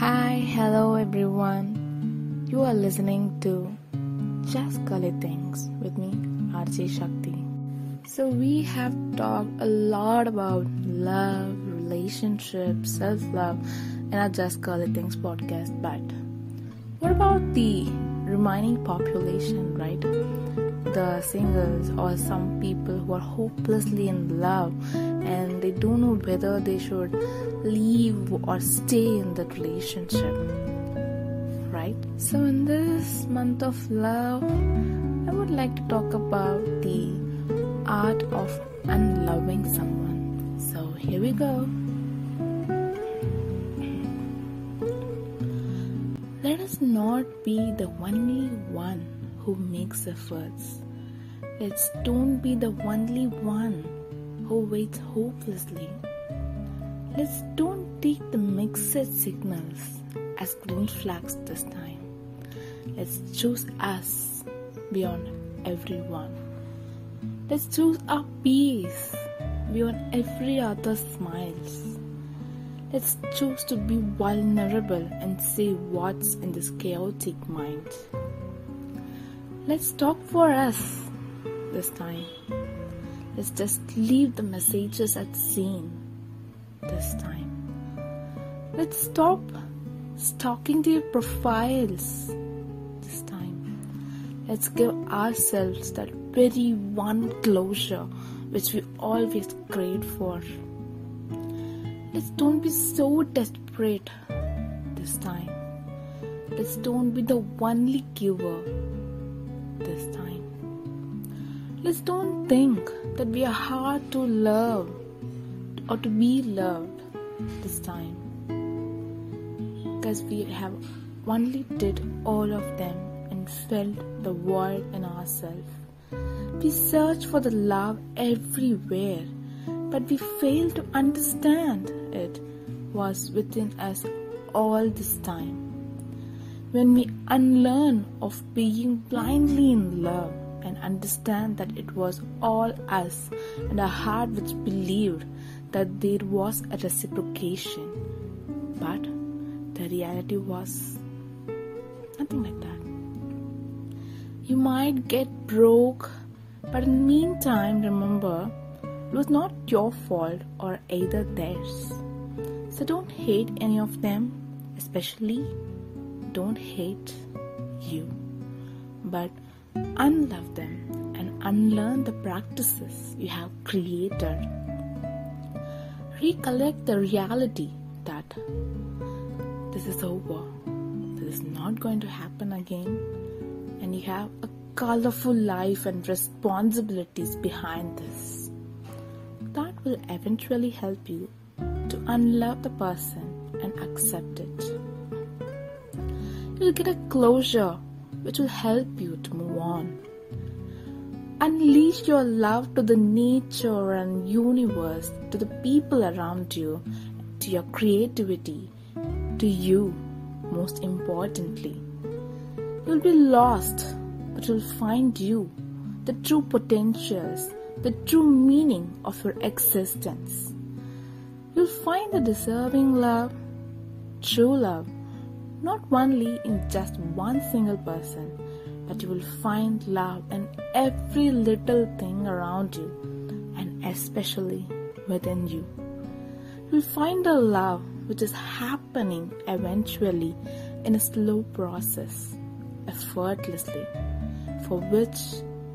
Hi, hello everyone. You are listening to Just Gully Things with me, RJ Shakti. So, we have talked a lot about love, relationships, self love in our Just Gully Things podcast, but what about the remaining population, right? The singles or some people who are hopelessly in love and they don't know whether they should leave or stay in that relationship right? So in this month of love i would like to talk about the art of unloving someone. So here we go. Let us not be the only one who makes efforts. Let's don't be the only one who waits hopelessly Let's don't take the mixed signals as green flags this time. Let's choose us beyond everyone. Let's choose our peace beyond every other smiles. Let's choose to be vulnerable and say what's in this chaotic mind. Let's talk for us this time. Let's just leave the messages at seen this time. Let's stop stalking their profiles this time. Let's give ourselves that very one closure which we always crave for. Let's don't be so desperate this time. Let's don't be the only giver this time. Let's don't think that we are hard to love or to be loved this time because we have only did all of them and felt the void in ourselves. We search for the love everywhere, but we fail to understand it was within us all this time. When we unlearn of being blindly in love and understand that it was all us and our heart which believed that there was a reciprocation, but the reality was nothing like that. You might get broke, but in the meantime, remember it was not your fault or either theirs. So don't hate any of them, especially don't hate you, but unlove them and unlearn the practices you have created recollect the reality that this is over, this is not going to happen again, and you have a colorful life and responsibilities behind this. That will eventually help you to unlove the person and accept it. You'll get a closure which will help you to move on Unleash your love to the nature and universe, to the people around you, to your creativity, to you, most importantly. You'll be lost, but you'll find you, the true potentials, the true meaning of your existence. You'll find the deserving love, true love, not only in just one single person but you will find love in every little thing around you and especially within you. You'll find a love which is happening eventually in a slow process, effortlessly, for which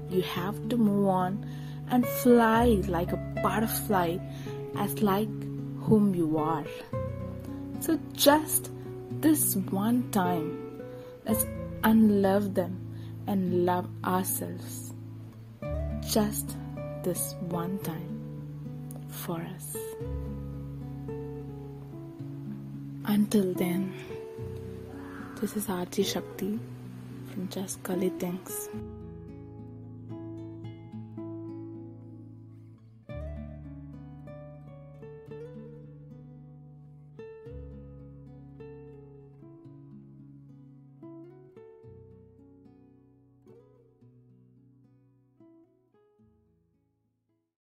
you have to move on and fly like a butterfly as like whom you are. So just this one time, let's unlove them and love ourselves just this one time for us. Until then, this is RJ Shakti from Just Gully Things.